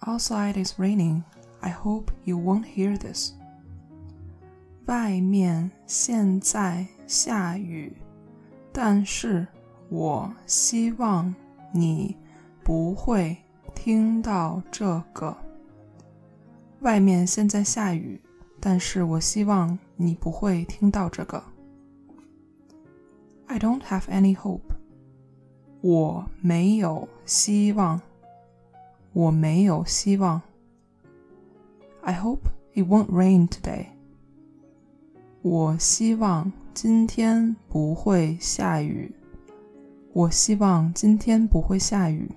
Outside is raining. I hope you won't hear this. 外面现在下雨，但是我希望你不会听到这个。外面现在下雨，但是我希望你不会听到这个。I don't have any hope. 我没有希望。 我没有希望。I hope it won't rain today. 我希望今天不会下雨。我希望今天不会下雨。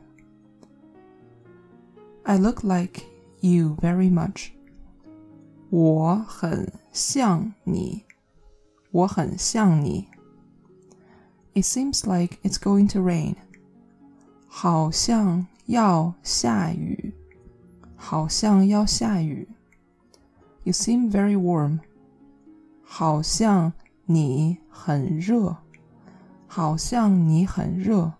I look like you very much. 我很像你。我很像你。It seems like it's going to rain. 好像 要下雨，好像要下雨。You seem very warm. 好像你很热，好像你很热。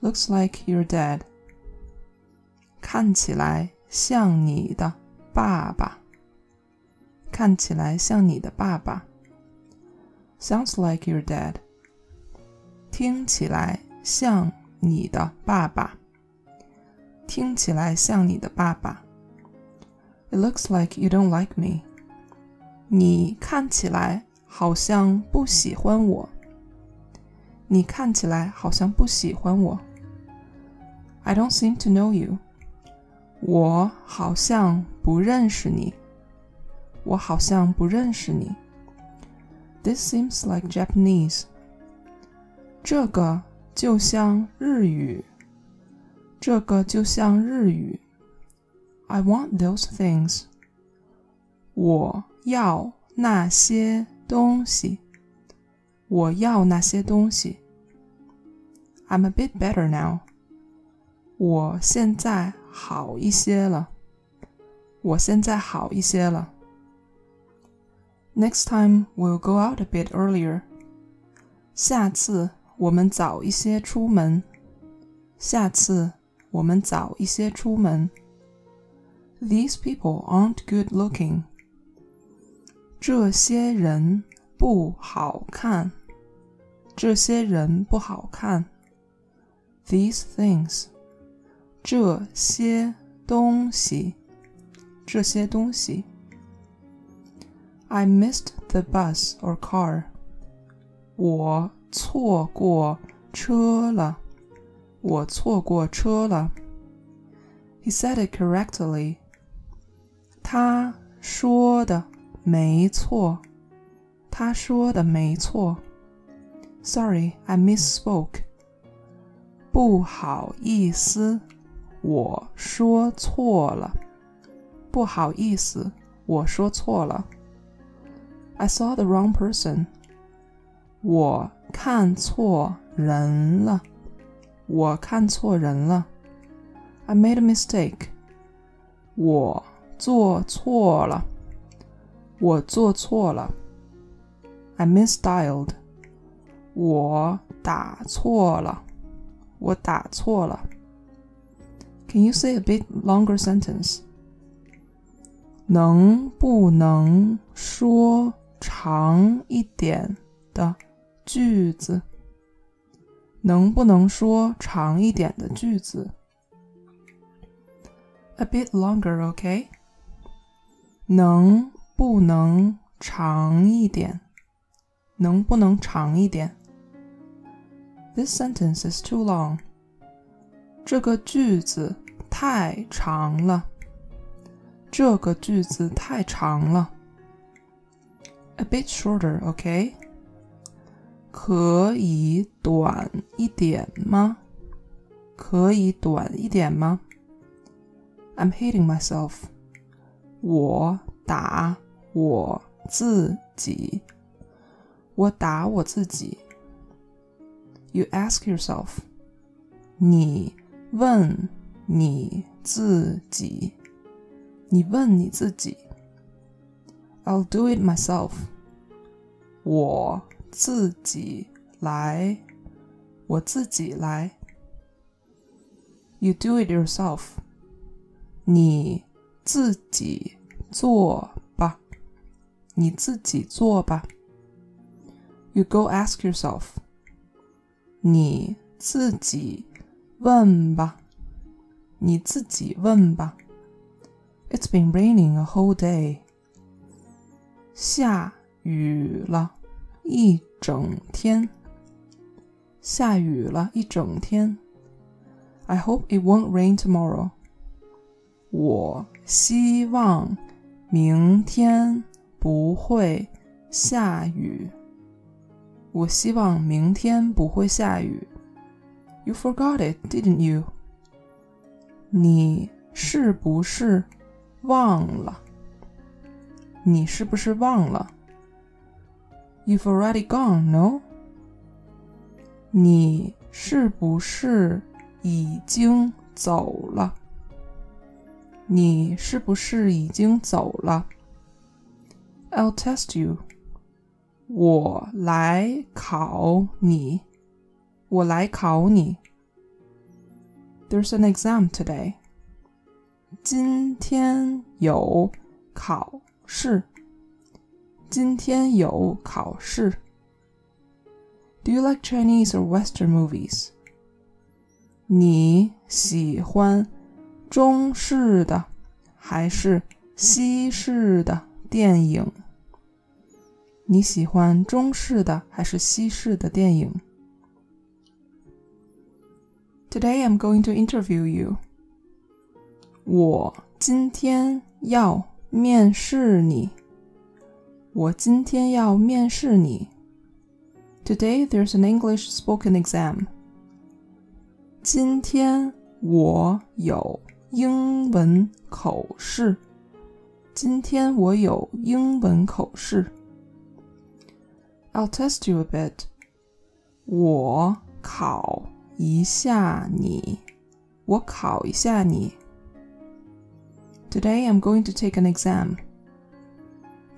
Looks like you're dead. 看起来像你的爸爸，看起来像你的爸爸。Sounds like you're dead. 听起来像你的爸爸， 听起来像你的爸爸。It looks like you don't like me. 你看起来好像不喜欢我。你看起来好像不喜欢我。I don't seem to know you. 我好像不认识你。我好像不认识你。This seems like Japanese. 这个就像日语。 这个就像日语。I want those things. 我要那些东西。我要那些东西。I'm a bit better now. 我现在好一些了。我现在好一些了。Next time we'll go out a bit earlier. 下次我们早一些出门。下次 我们早一些出门。These people aren't good looking. 这些人不好看。这些人不好看。These things. 这些东西。这些东西。I missed the bus or car. 我错过车了。 我错过车了。He said it correctly. 他说的没错。他说的没错。Sorry, I misspoke. 不好意思，我说错了。不好意思，我说错了。I saw the wrong person. 我看错人了。 我看错人了。I made a mistake. 我做错了。我做错了。I misdialed. 我打错了。我打错了。Can you say a bit longer sentence? 能不能说长一点的句子？ 能不能说长一点的句子？A bit longer, OK？能不能长一点？能不能长一点？This sentence is too long. 这个句子太长了。这个句子太长了。A bit shorter, OK？ 可以短一点吗？可以短一点吗？I'm hitting myself. 我打我自己。我打我自己。You ask yourself. 你问你自己。你问你自己。I'll do it myself. 我自己来，我自己来。You do it yourself. 你自己做吧，你自己做吧。You go ask yourself，你自己问吧，你自己问吧。It's been raining a whole day，下雨了一整天，下雨了一整天。I hope it won't rain tomorrow。我希望明天不会下雨。我希望明天不会下雨。You forgot it, didn't you？你是不是忘了？你是不是忘了 ？You've already gone, no？你是不是已经走了？你是不是已经走了？I'll test you。我来考你，我来考你。There's an exam today。今天有考试。 今天有考试。Do you like Chinese or Western movies？你喜欢中式的还是西式的电影？你喜欢中式的还是西式的电影？Today I'm going to interview you. 我今天要面试你。 我今天要面试你。Today there's an English spoken exam. 今天我有英文口试。今天我有英文口试。I'll test you a bit. 我考一下你，我考一下你。Today I'm going to take an exam.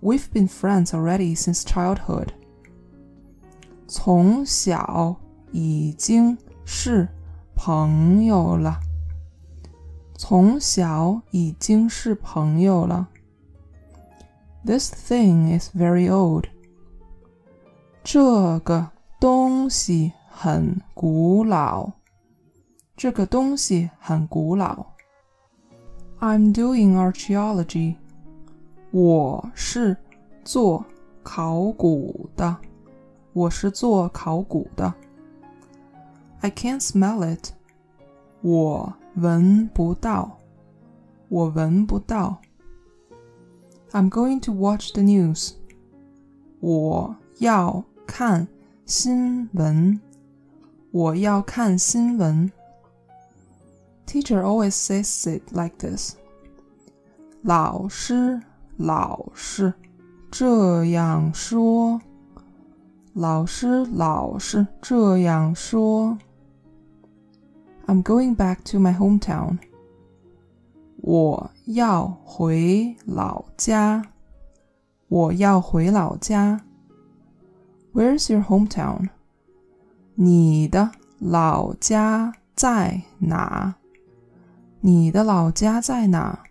We've been friends already since childhood。从小已经是朋友了。从小已经是朋友了。This thing is very old. 这个东西很古老。这个东西很古老。I'm doing archaeology. 我是做考古的。我是做考古的。I can't smell it. 我闻不到。我闻不到。I'm going to watch the news. 我要看新闻。我要看新闻。Teacher always says it like this. 老师 老是这样说。老师老是这样说。I'm going back to my hometown. 我要回老家。我要回老家。Where's your hometown？你的老家在哪？你的老家在哪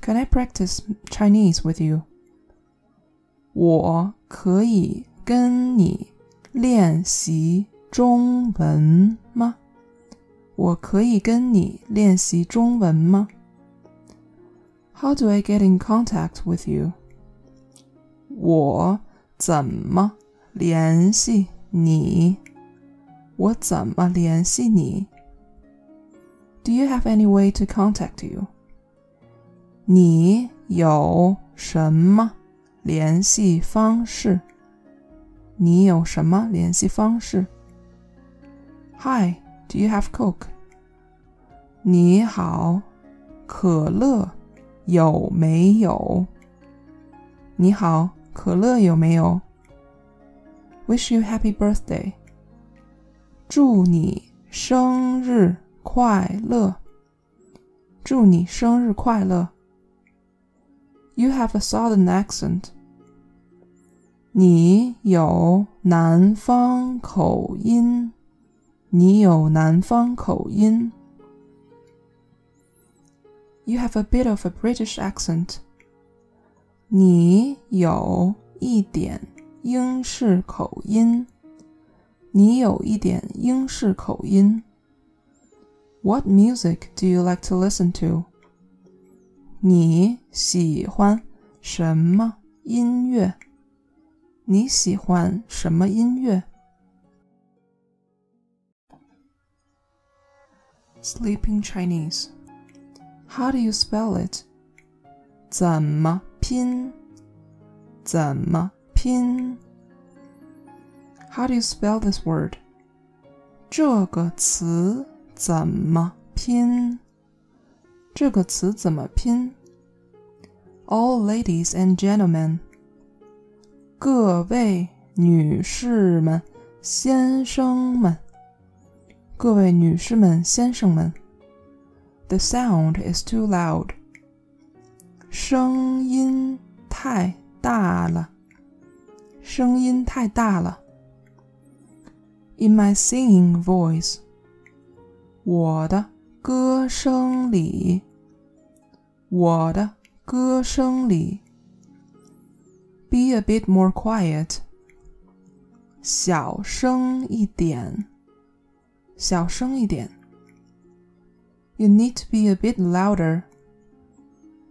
？Can I practice Chinese with you？我可以跟你练习中文吗？我可以跟你练习中文吗？How do I get in contact with you？我怎么联系你？我怎么联系你？Do you have any way to contact you？ 你有什么联系方式？你有什么联系方式？Hi。Do you have Coke？你好，可乐有没有？你好，可乐有没有？Wish you happy birthday。祝你生日快乐！祝你生日快乐 ！You have a southern accent。你有南方口音。你有南方口音。You have a bit of a British accent. 你有一点英式口音。你有一点英式口音。What music do you like to listen to? 你喜欢什么音乐？你喜欢什么音乐？Sleeping Chinese. How do you spell it? 怎么拼？怎么拼？How do you spell this word? 这个词怎么拼？这个词怎么拼？All ladies and gentlemen，各位女士们、先生们，各位女士们、先生们。The sound is too loud. 声音太大了。声音太大了。In my singing voice. 我的 歌声里。我的歌声里。Be a bit more quiet. 小声一点。小声一点。You need to be a bit louder.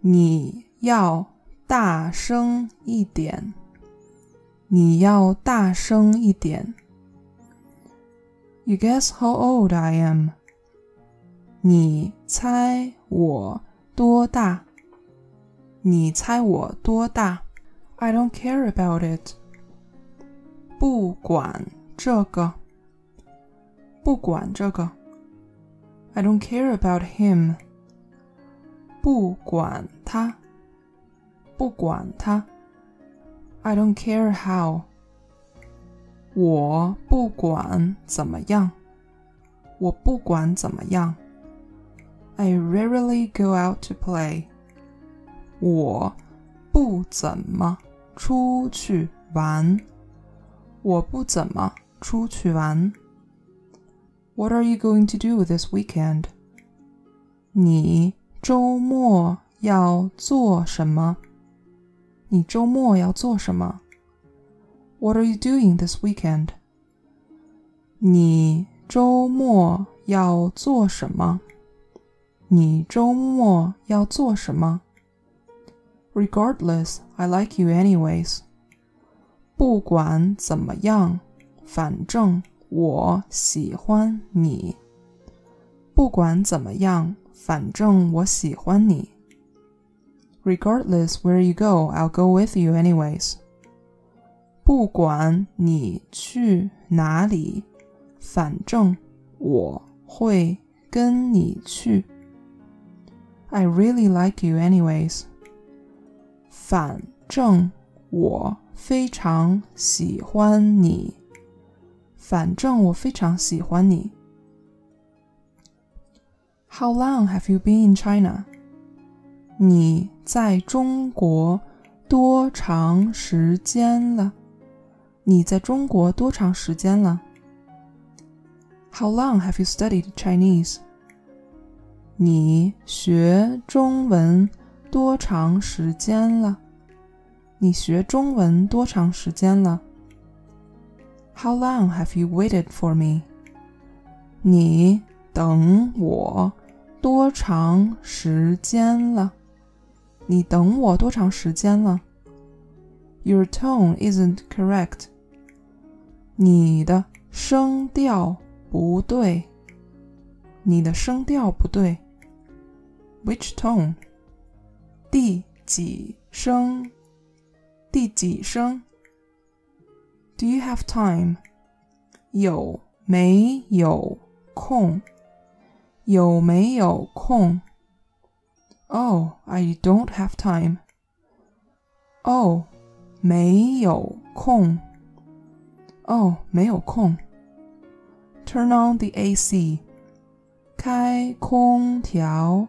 你要大声一点。你要大声一点。You guess how old I am? 你猜我多大？你猜我多大？I don't care about it. 不管这个。不管这个。I don't care about him. 不管他，不管他。I don't care how. 我不管怎么样，我不管怎么样。I rarely go out to play. 我不怎么出去玩，我不怎么出去玩。what are you going to do this weekend? 你周末要做什么？你周末要做什么？What are you doing this weekend? 你周末要做什么？ 你周末要做什么？Regardless, I like you anyways. 不管怎么样，反正。我喜欢你。不管怎么样，反正我喜欢你。Regardless where you go, I'll go with you anyways. 不管你去哪里，反正我会跟你去。 I really like you anyways. 反正我非常喜欢你。反正我非常喜欢你。How long have you been in China？你在中国多长时间了？你在中国多长时间了？How long have you studied Chinese？ 你学中文多长时间了？你学中文多长时间了？how long have you waited for me? 你等我多长时间了？你等我多长时间了？Your tone isn't correct. 你的声调不对。你的声调不对。Which tone? 第几声？第几声？do you have time? 有没有空？有没有空 Oh, I don't have time. Oh, 没有空。哦，没有空。Turn on the AC. 开空调。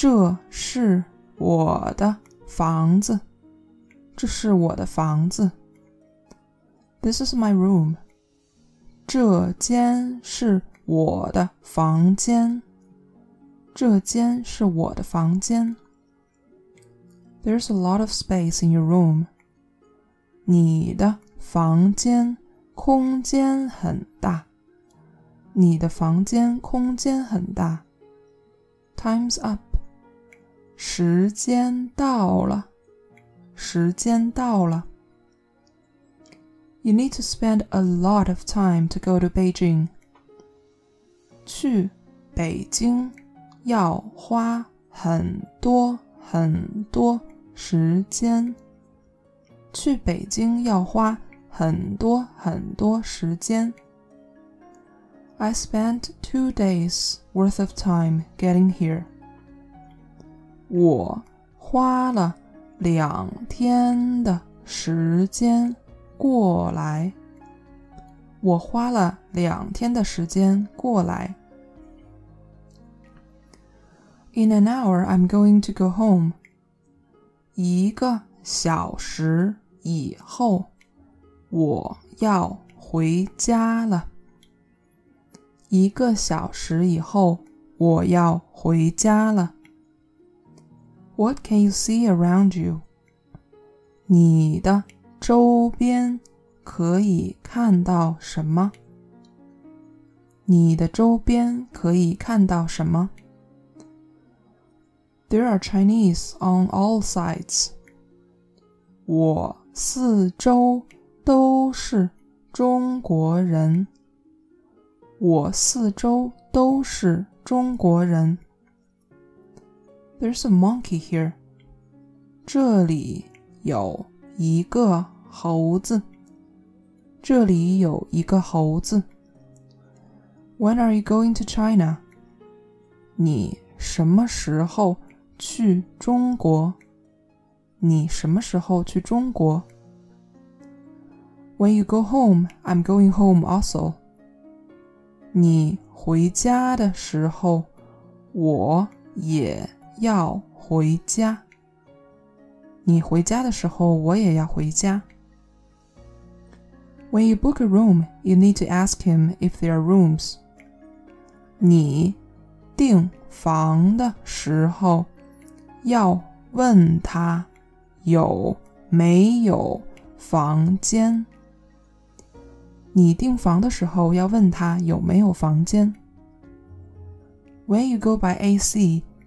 这是我的房子。这是我的房子。This is my room. 这间是我的房间。这间是我的房间。There's a lot of space in your room. 你的房间空间很大。你的房间空间很大。Time's up. 时间到了。时间到了。You need to spend a lot of time to go to Beijing. 去北京。要花很多很多时间。去北京要花很多很多时间。I spent two days worth of time getting here. 我花了两天的时间过来。我花了两天的时间过来。In an hour, I'm going to go home. 一个小时以后，我要回家了。一个小时以后，我要回家了。What can you see around you? 你的周边可以看到什么？你的周边可以看到什么？There are Chinese on all sides. 我四周都是中国人。我四周都是中国人。There's a monkey here. 这里有一个猴子。这里有一个猴子。When are you going to China? 你什么时候？去中国？你什么时候去中国？When you go home, I'm going home also. 你回家的时候，我也 要回家。你回家的时候，我也要回家。When you book a room, you need to ask him if there are rooms. 你订房的时候。要问他有没有房间。你订房的时候要问他有没有房间。When you go buy AC,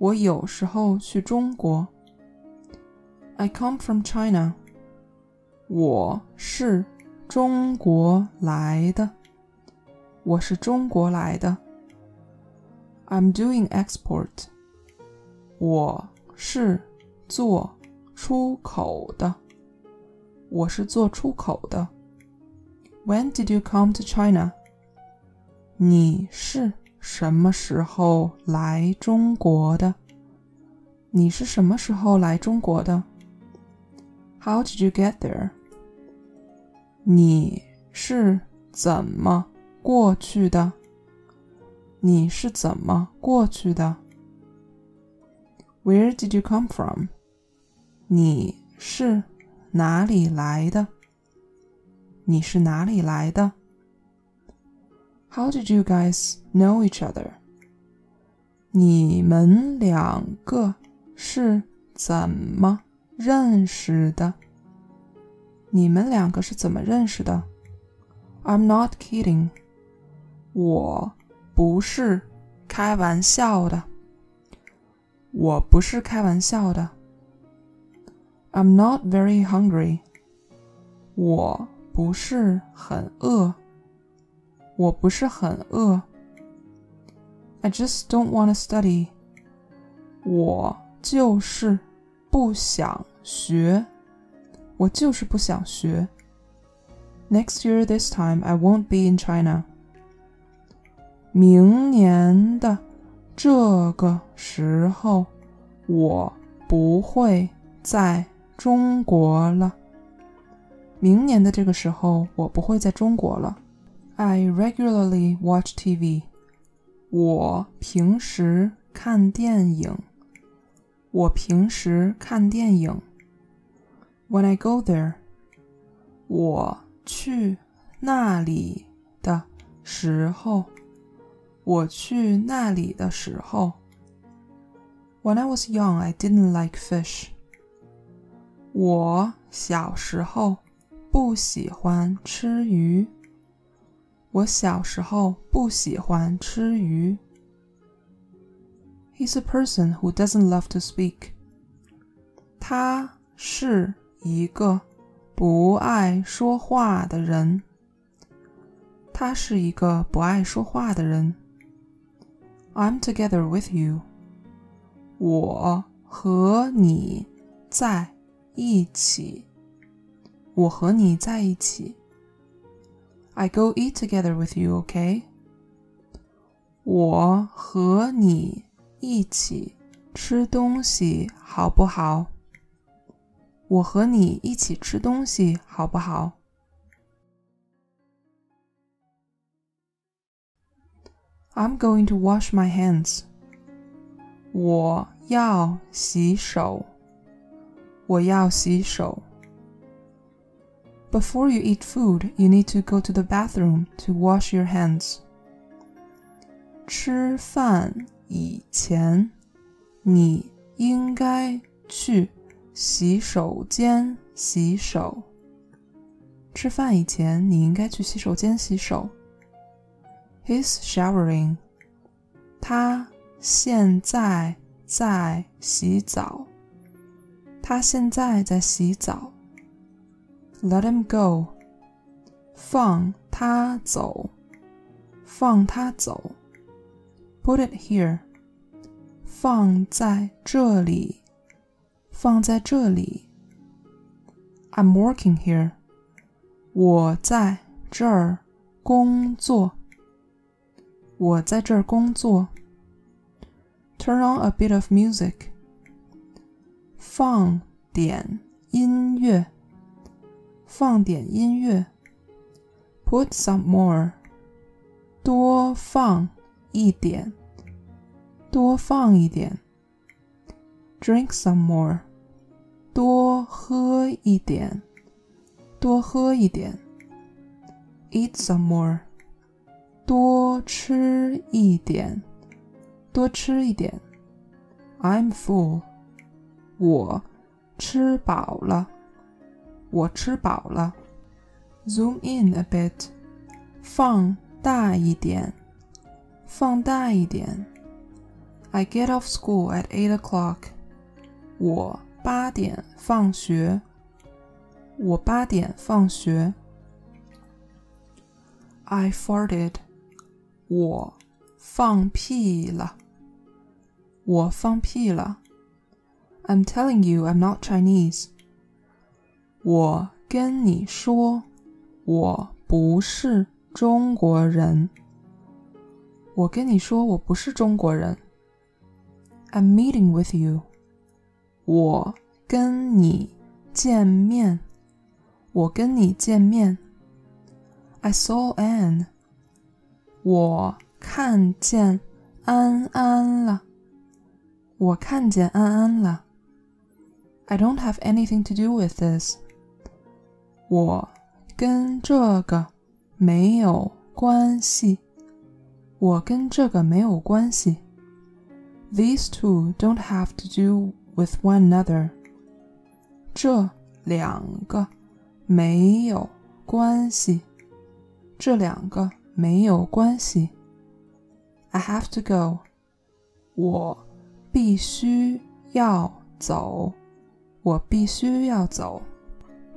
我有时候去中国。I come from China. 我是中国来的。我是中国来的。I'm doing export. 我是。做出口的，我是做出口的。When did you come to China？你是 什么时候来中国的？你是什么时候来中国的？How did you get there？你是怎么过去的？你是怎么过去的？Where did you come from？ 你是哪里来的？你是哪里来的 ？How did you guys know each other？你们两个是怎么认识的？你们两个是怎么认识的？I'm not kidding。我不是开玩笑的。我不是开玩笑的。I'm not very hungry。我不是很饿。 我不是很饿。I just don't want to study。我就是不想学。我就是不想学。Next year this time I won't be in China。明年的这个时候，我不会在中国了。明年的这个时候，我不会在中国了。 I regularly watch TV。我平时看电影。我平时看电影。When I go there，我去那里的时候。我去那里的时候，When I was young, I didn't like fish. 我小时候不喜欢吃鱼。 我小时候不喜欢吃鱼。He's a person who doesn't love to speak. 他是一个不爱说话的人。他是一个不爱说话的人。I'm together with you. 我和你在一起。我和你在一起。I go eat together with you, okay? 我和你一起吃东西好不好？我和你一起吃东西好不好？I'm going to wash my hands. 我要洗手。我要洗手。 Before you eat food, you need to go to the bathroom to wash your hands. 吃饭以前，你应该去洗手间洗手。吃饭以前，你应该去洗手间洗手。He's showering. 他现在在洗澡。他现在在洗澡。 Let him go. 放他走。放他走。Put it here. 放在这里。放在这里。I'm working here. 我在这儿工作。我在这儿工作。Turn on a bit of music。放点音乐。 放点音乐。Put some more。多放一点。多放一点。Drink some more。多喝一点。多喝一点。Eat some more。多吃一点，多吃一点。I'm full，我吃饱了，我吃饱了。Zoom in a bit，放大一点，放大一点。I get off school at eight o'clock，我八点放学，我八点放学。I farted。我放屁了。我放屁了。I'm telling you, I'm not Chinese. 我跟你说，我不是中国人。我跟你说，我不是中国人。I'm meeting with you. 我跟你见面。我跟你见面。I saw Anne. 我看见安安了。我看见安安了。I don't have anything to do with this. 我跟这个没有关系。我跟这个没有关系。These two don't have to do with one another. 这两个没有关系。这两个没有关系。I have to go. 我必须要走。我必须要走。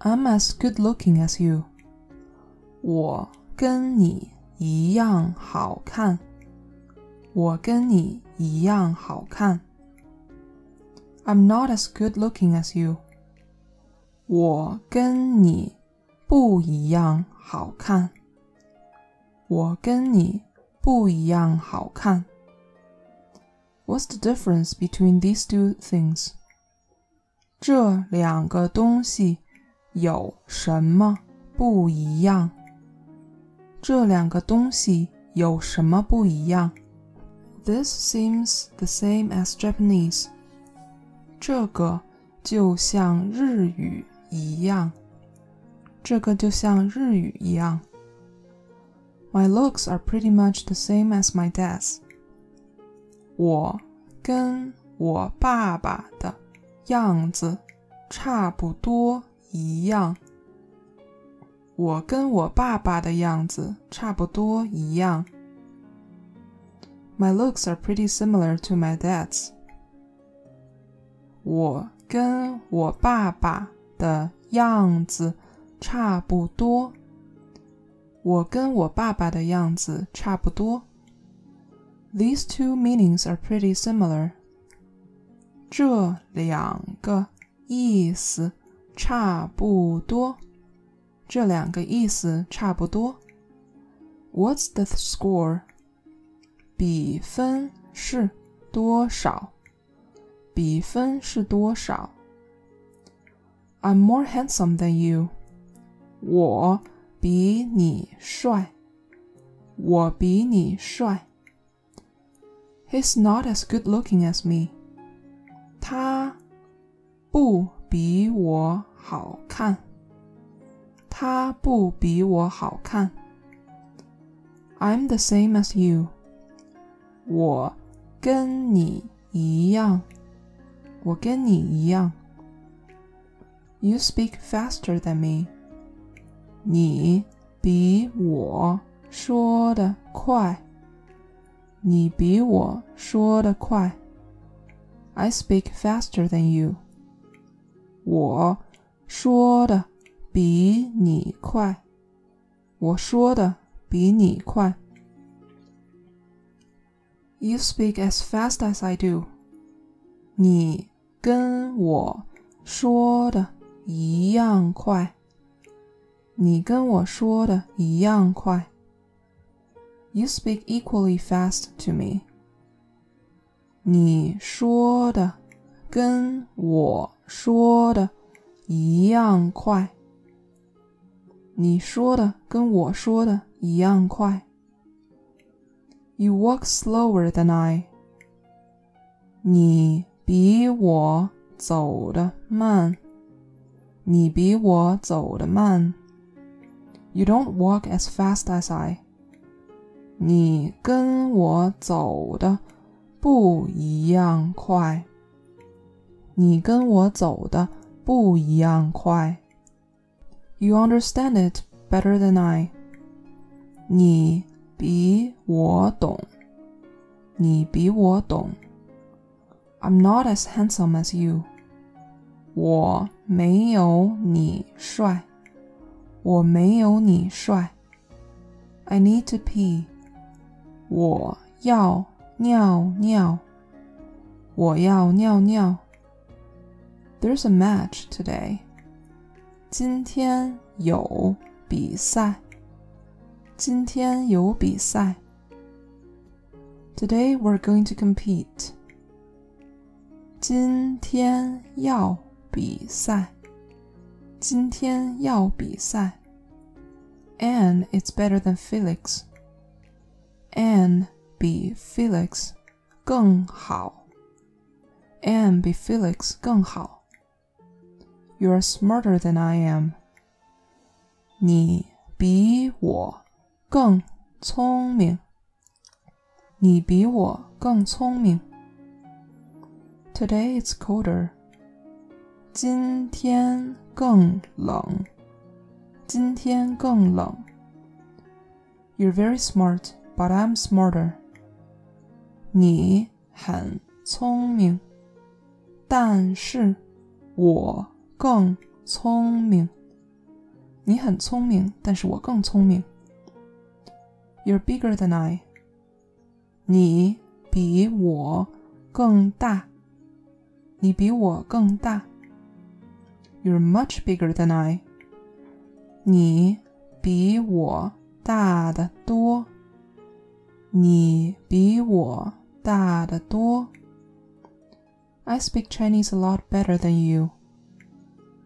I'm as good looking as you. 我跟你一样好看。我跟你一样好看。I'm not as good looking as you. 我跟你不一样好看。我跟你不一样好看。What's the difference between these two things? 这两个东西 有什么不一样？这两个东西有什么不一样？this seems the same as Japanese. 这个就像日语一样。这个就像日语一样。My looks are pretty much the same as my dad's. 我跟我爸爸的样子差不多一样。我跟我爸爸的样子差不多一样。My looks are pretty similar to my dad's. 我跟我爸爸的样子差不多。我跟我爸爸的样子差不多。These two meanings are pretty similar. 这两个意思 差不多。这两个意思差不多。What's the score? 比分是多少？比分是多少？I'm more handsome than you。我比你帅。我比你帅。He's not as good looking as me。他不 比我好看。他不比我好看。I'm the same as you。我跟你一样，我跟你一样。You speak faster than me。你比我说的快。你比我说的快。I speak faster than you。我说的比你快。我说的比你快。You speak as fast as I do. 你跟我说的一样快。你跟我说的一样快。You speak equally fast to me. 你说的跟我 说的一样快。你说的跟我说的一样快。You walk slower than I. 你比我走的慢。你比我走的慢。You don't walk as fast as I. 你跟我走的不一样快。你跟我走的不一样快。You understand it better than I. 你比我懂，你比我懂。I'm not as handsome as you。我没有你帅，我没有你帅。I need to pee。我要尿尿，我要尿尿。There's a match today。 今天有比赛。今天有比赛。Today we're going to compete. 今天要比赛。今天要比赛。And it's better than Felix. And 比 Felix 更好。And 比 Felix 更好。 You're smarter than I am. 你比我更聪明。你比我更聪明。Today it's colder. 今天更冷。今天更冷。You're very smart, but I'm smarter. 你很聪明，但是我 更聪明。你很聪明，但是我更聪明。You're bigger than I. 你比我更大。你比我更大。You're much bigger than I. 你比我大得多。你比我大得多。I speak Chinese a lot better than you.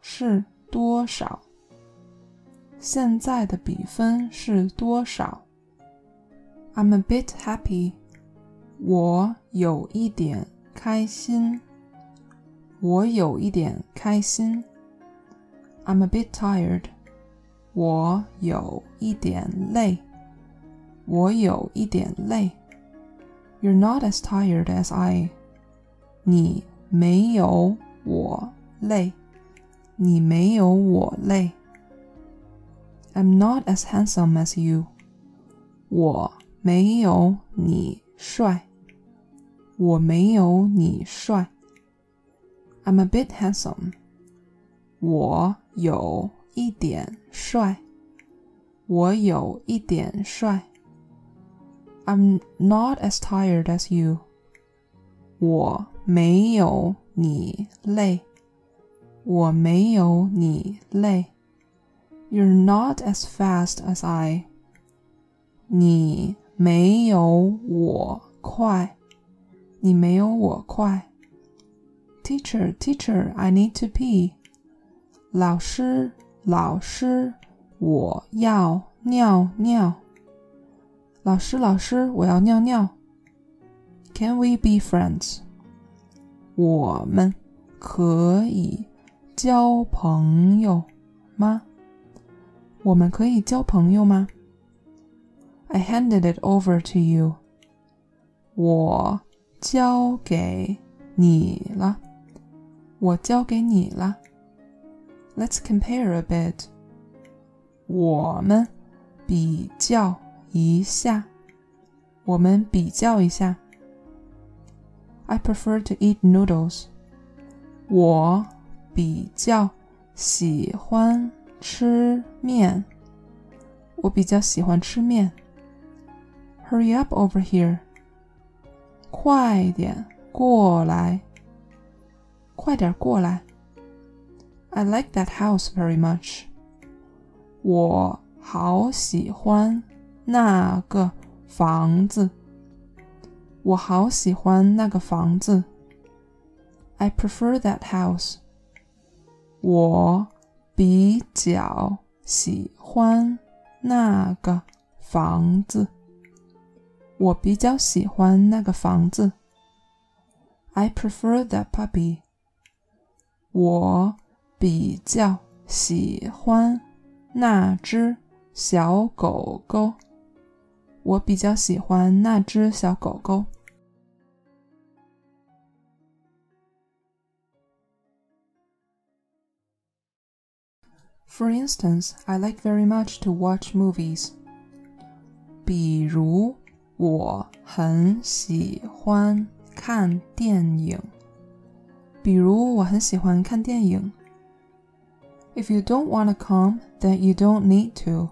是多少？现在的比分是多少？I'm a bit happy. 我有一点开心。我有一点开心。I'm a bit tired. 我有一点累。我有一点累。You're not as tired as I. 你没有我累。你没有我累。I'm not as handsome as you. 我没有你帅，我没有你帅。I'm a bit handsome，我有一点帅，我有一点帅。I'm not as tired as you，我没有你累， 我没有你累。You're not as fast as I，你。没有我快，你没有我快。Teacher, teacher, I need to pee. 老师，老师，我要尿尿。老师，老师，我要尿尿。Can we be friends? 我们可以 交朋友吗？我们可以交朋友吗？I handed it over to you. 我交给你了。我交给你了。Let's compare a bit. 我们比较一下。我们比较一下。I prefer to eat noodles. 我 比较喜欢吃面。我比较喜欢吃面。Hurry up over here！快点过来！快点过来！I like that house very much。我好喜欢那个房子。我好喜欢那个房子。I prefer that house。我比较喜欢那个房子。我比较喜欢那个房子。I prefer that puppy。我比较喜欢那只小狗狗。我比较喜欢那只小狗狗。For instance, I like very much to watch movies. 比如，我很喜欢看电影。比如，我很喜欢看电影。If you don't want to come, then you don't need to.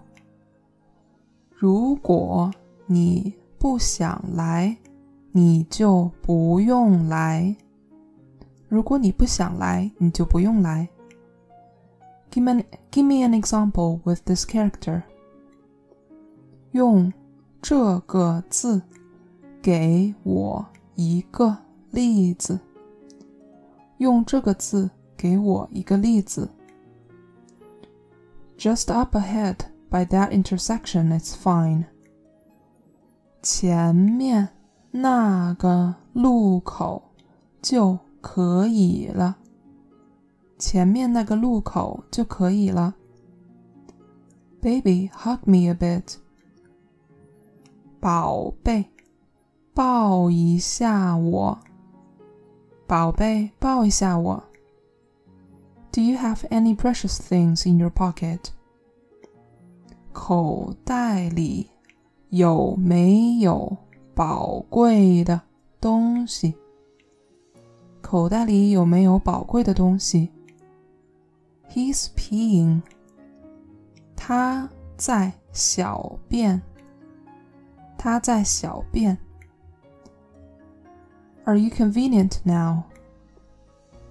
如果你不想来，你就不用来。如果你不想来，你就不用来。 Give me give me an example with this character. 用这个字给我一个例子。用这个字给我一个例子。Just up ahead by that intersection, it's fine. 前面那个路口就可以了。 前面那个路口就可以了。Baby, hug me a bit. 宝贝，抱一下我。宝贝，抱一下我。Do you have any precious things in your pocket? 口袋里有没有宝贵的东西？口袋里有没有宝贵的东西 ？He's peeing. 他在小便。他在小便。Are you convenient now?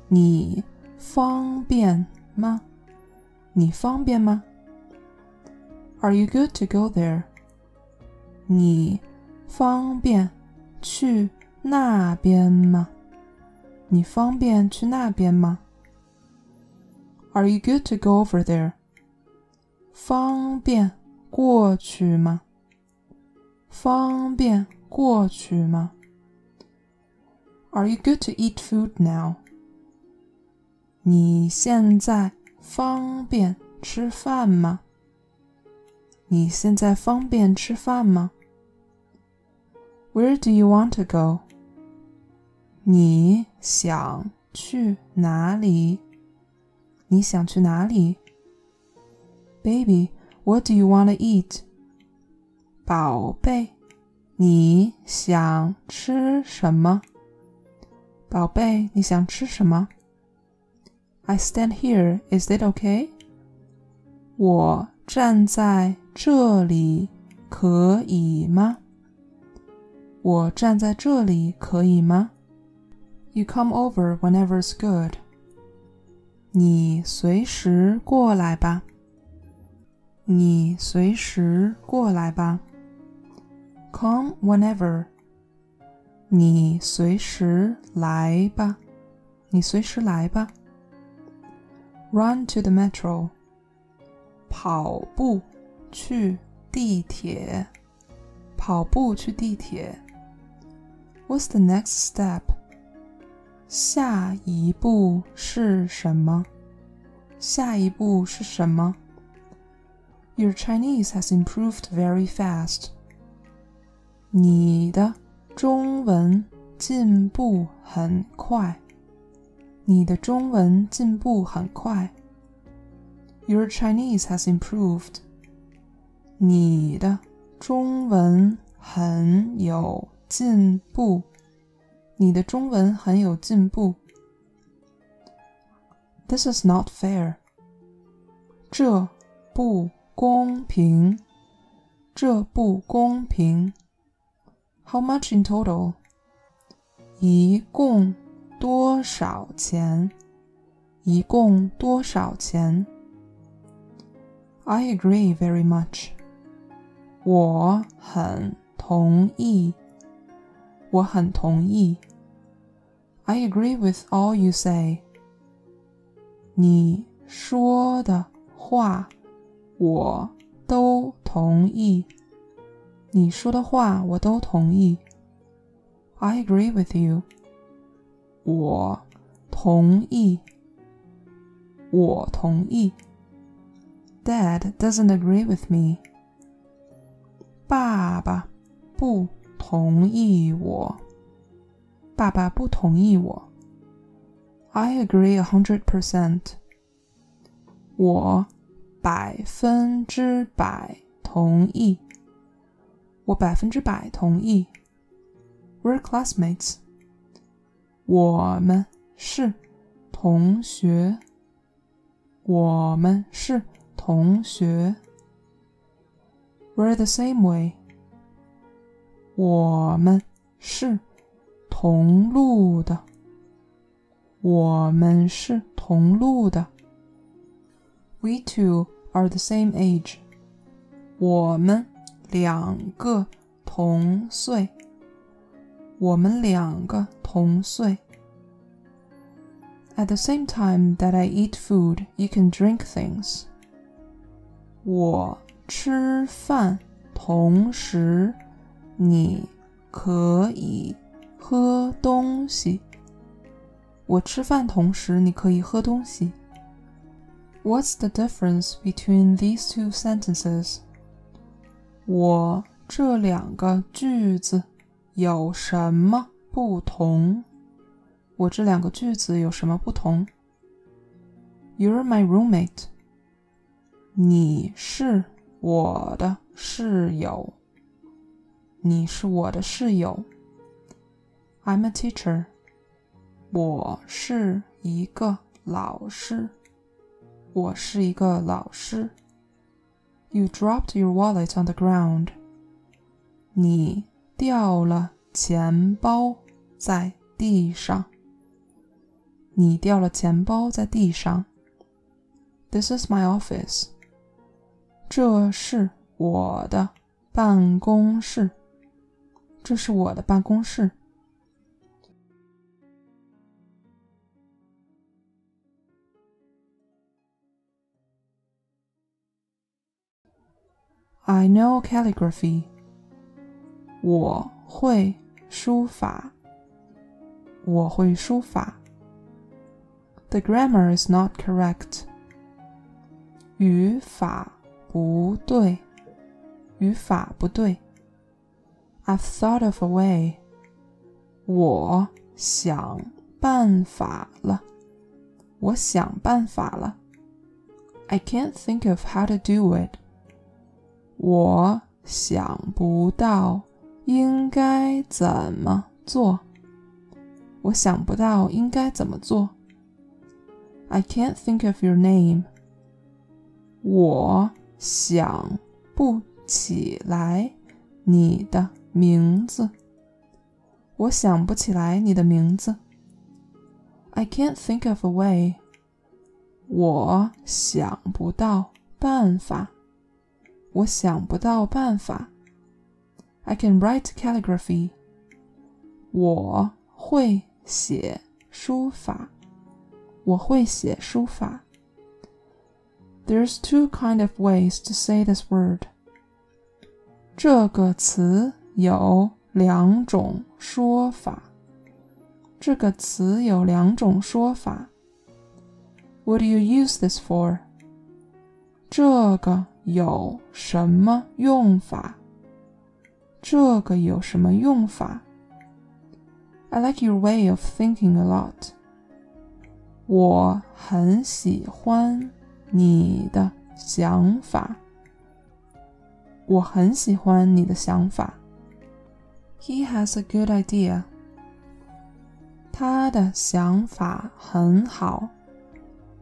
你方便吗？你方便吗？Are you good to go there? 你方便去那边吗？你方便去那边吗 ？are you good to go over there? 方便过去吗？方便过去吗？Are you good to eat food now? 你现在方便吃饭吗？你现在方便吃饭吗？Where do you want to go? 你想去哪里？ 你想去哪里？Baby, what do you want to eat? 宝贝，你想吃什么？宝贝，你想吃什么？I stand here. Is it okay? 我站在这里可以吗？我站在这里可以吗？You come over whenever's good. 你随时过来吧。你随时过来吧。Come whenever。你随时来吧。你随时来吧。Run to the metro。跑步去地铁。跑步去地铁。What's the next step？下一步是什么？下一步是什么？Your Chinese has improved very fast. 你的中文进步很快。你的中文进步很快。Your Chinese has improved. 你的中文很有进步。你的中文很有进步。This is not fair。这不公平。这不公平。How much in total？一共多少钱？一共多少钱？I agree very much。我很同意。我很同意。 I agree with all you say. 你说的话我都同意。你说的话我都同意。I agree with you. 我同意。我同意。Dad doesn't agree with me. 爸爸不同意我。 爸爸不同意我。I agree a hundred percent。我 百分之百同意。我百分之百同意。We're classmates。我们是同学。我们是同学。We're the same way。我们是 同路的。我们是同路的。We two are the same age。我们两个同岁。我们两个同岁。At the same time that I eat food, you can drink things. 我吃饭同时，你可以 喝东西。我吃饭同时，你可以喝东西。What's the difference between these two sentences? 我这两个句子有什么不同？我这两个句子有什么不同？You're my roommate。你是我的室友。你是我的室友。I'm a teacher。我是一个老师。我是一个老师。You dropped your wallet on the ground。你掉了钱包在地上。你掉了钱包在地上。This is my office。这是我的办公室。这是我的办公室。 I know calligraphy。我会书法。我会书法。The grammar is not correct. 语法不对，语法不对。I've thought of a way. 我想办法了，我想办法了。I can't think of how to do it. 我想不到应该怎么做，我想不到应该怎么做。I can't think of your name. 我想不起来你的名字。我想不起来你的名字。I can't think of a way. 我想不到办法。我想不到办法。I can write calligraphy. 我会写书法。我会写书法。There's two kind of ways to say this word. 这个词有两种说法。这个词有两种说法。What do you use this for? 这个 有什么用法？这个有什么用法？I like your way of thinking a lot. 我很喜欢你的想法。我很喜欢你的想法。He has a good idea。他的想法很好。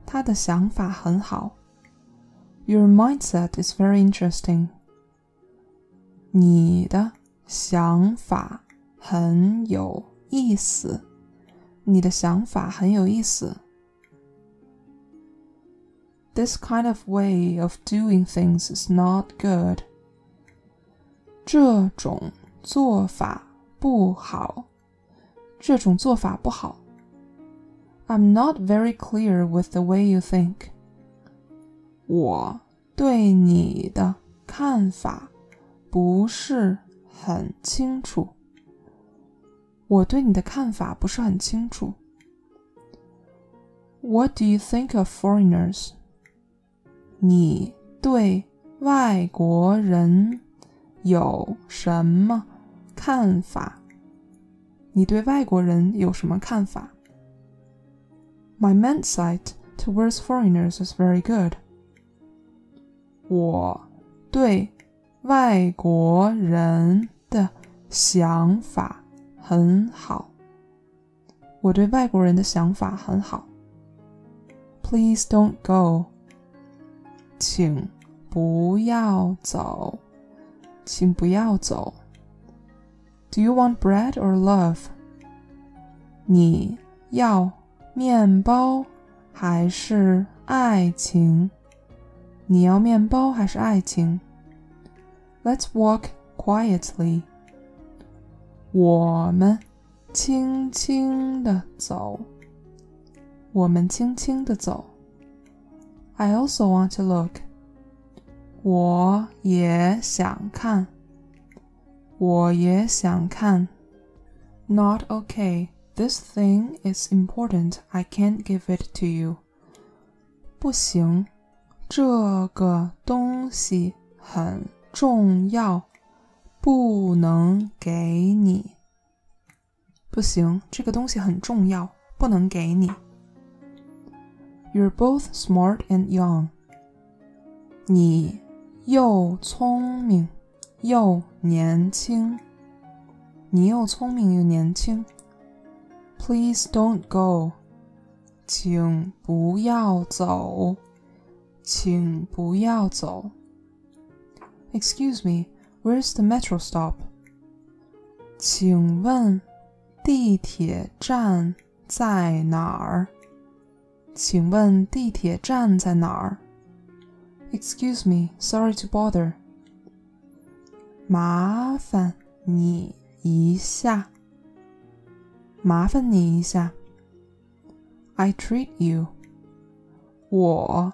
他的想法很好。Your mindset is very interesting。你的想法很有意思。你的想法很有意思。This kind of way of doing things is not good. 这种做法不好。这种做法不好。I'm not very clear with the way you think. 我对你的看法不是很清楚。我对你的看法不是很清楚。What do you think of foreigners? 你对外国人有什么看法？你对外国人有什么看法？My mindset towards foreigners is very good. 我对外国人的想法很好。我对外国人的想法很好。Please don't go，请不要走，请不要走。Do you want bread or love？你要面包还是爱情？你要面包还是爱情？Let's walk quietly。我们轻轻地走。我们轻轻地走。I also want to look。我也想看。我也想看。Not okay. This thing is important. I can't give it to you. 不行， 这个东西很重要，不能给你。不行，这个东西很重要，不能给你。You're both smart and young. 你又聪明又年轻。你又聪明又年轻。Please don't go. 请不要走。请不要走。Excuse me, where's the metro stop? 请问地铁站在哪儿？请问地铁站在哪儿？Excuse me, sorry to bother. 麻烦你一下。麻烦你一下。I treat you. 我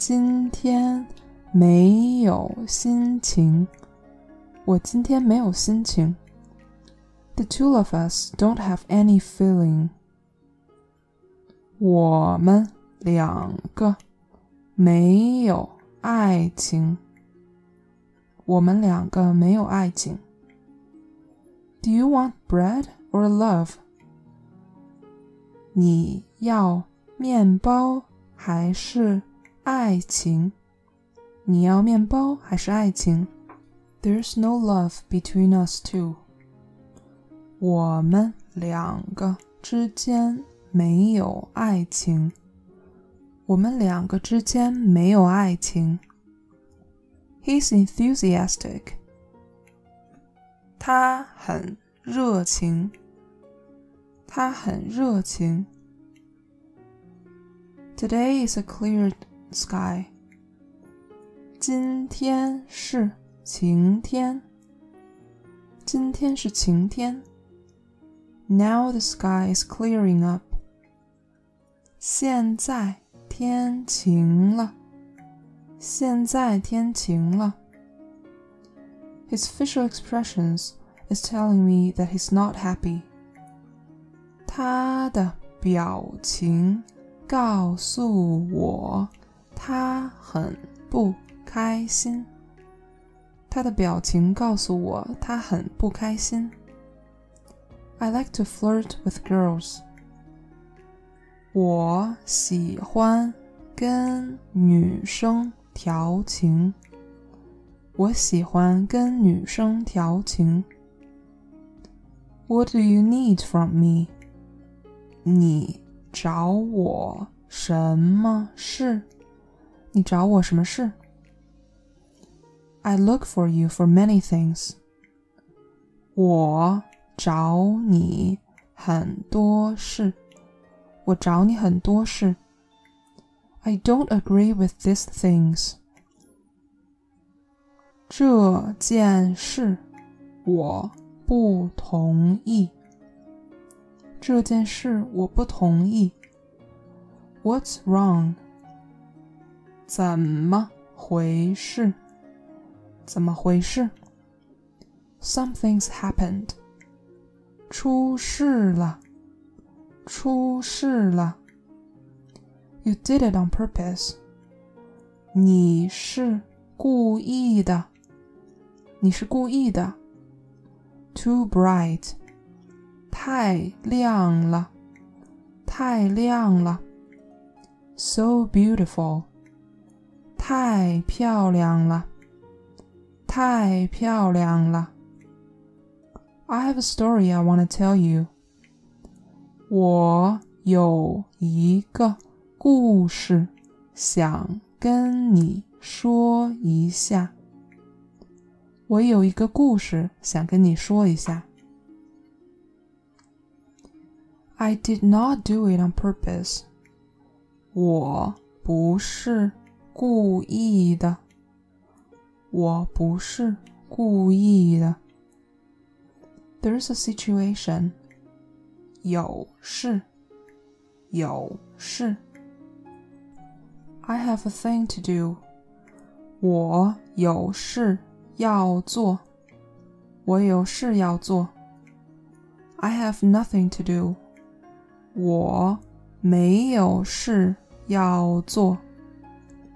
今天没有心情。我今天没有心情。The two of us don't have any feeling. 我们两个没有爱情。我们两个没有爱情。Do you want bread or love? 你要面包还是？爱情，你要面包还是爱情？There's no love between us two。我们两个之间没有爱情。我们两个之间没有爱情。He's enthusiastic。他很热情。他很热情。Today is a clear sky. 今天是晴天。今天是晴天。Now the sky is clearing up. 现在天晴了。现在天晴了。His facial expressions is telling me that he's not happy. 他的表情告诉我。 他很不开心。他的表情告诉我他很不开心。I like to flirt with girls。我喜欢跟女生调情。我喜欢跟女生调情。What do you need from me？你找我什么事？你找我什么事 I look for you for many things. 我找你很多事。我找你很多事。I don't agree with these things. 这件事我不同意。这件事我不同意。What's wrong? 怎么回事？怎么回事？Something's happened. 出事了。出事了。You did it on purpose. 你是故意的。你是故意的。Too bright. 太亮了。太亮了。So beautiful. 太漂亮了。太漂亮了。I have a story I want to tell you. 我有一个故事想跟你说一下。我有一个故事想跟你说一下。I did not do it on purpose. 我不是故意的。我不是故意的。There's a situation. 有事，有事。I have a thing to do. 我有事要做。我有事要做。I have nothing to do. 我没有事要做。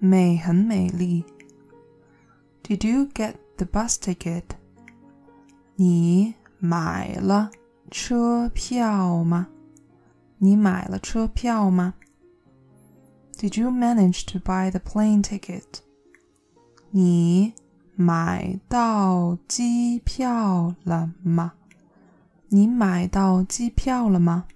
May 很美丽。Did you get the bus ticket? 你买了车票吗？你买了车票吗？Did you manage to buy the plane ticket? 你买到机票了吗？你买到机票了吗？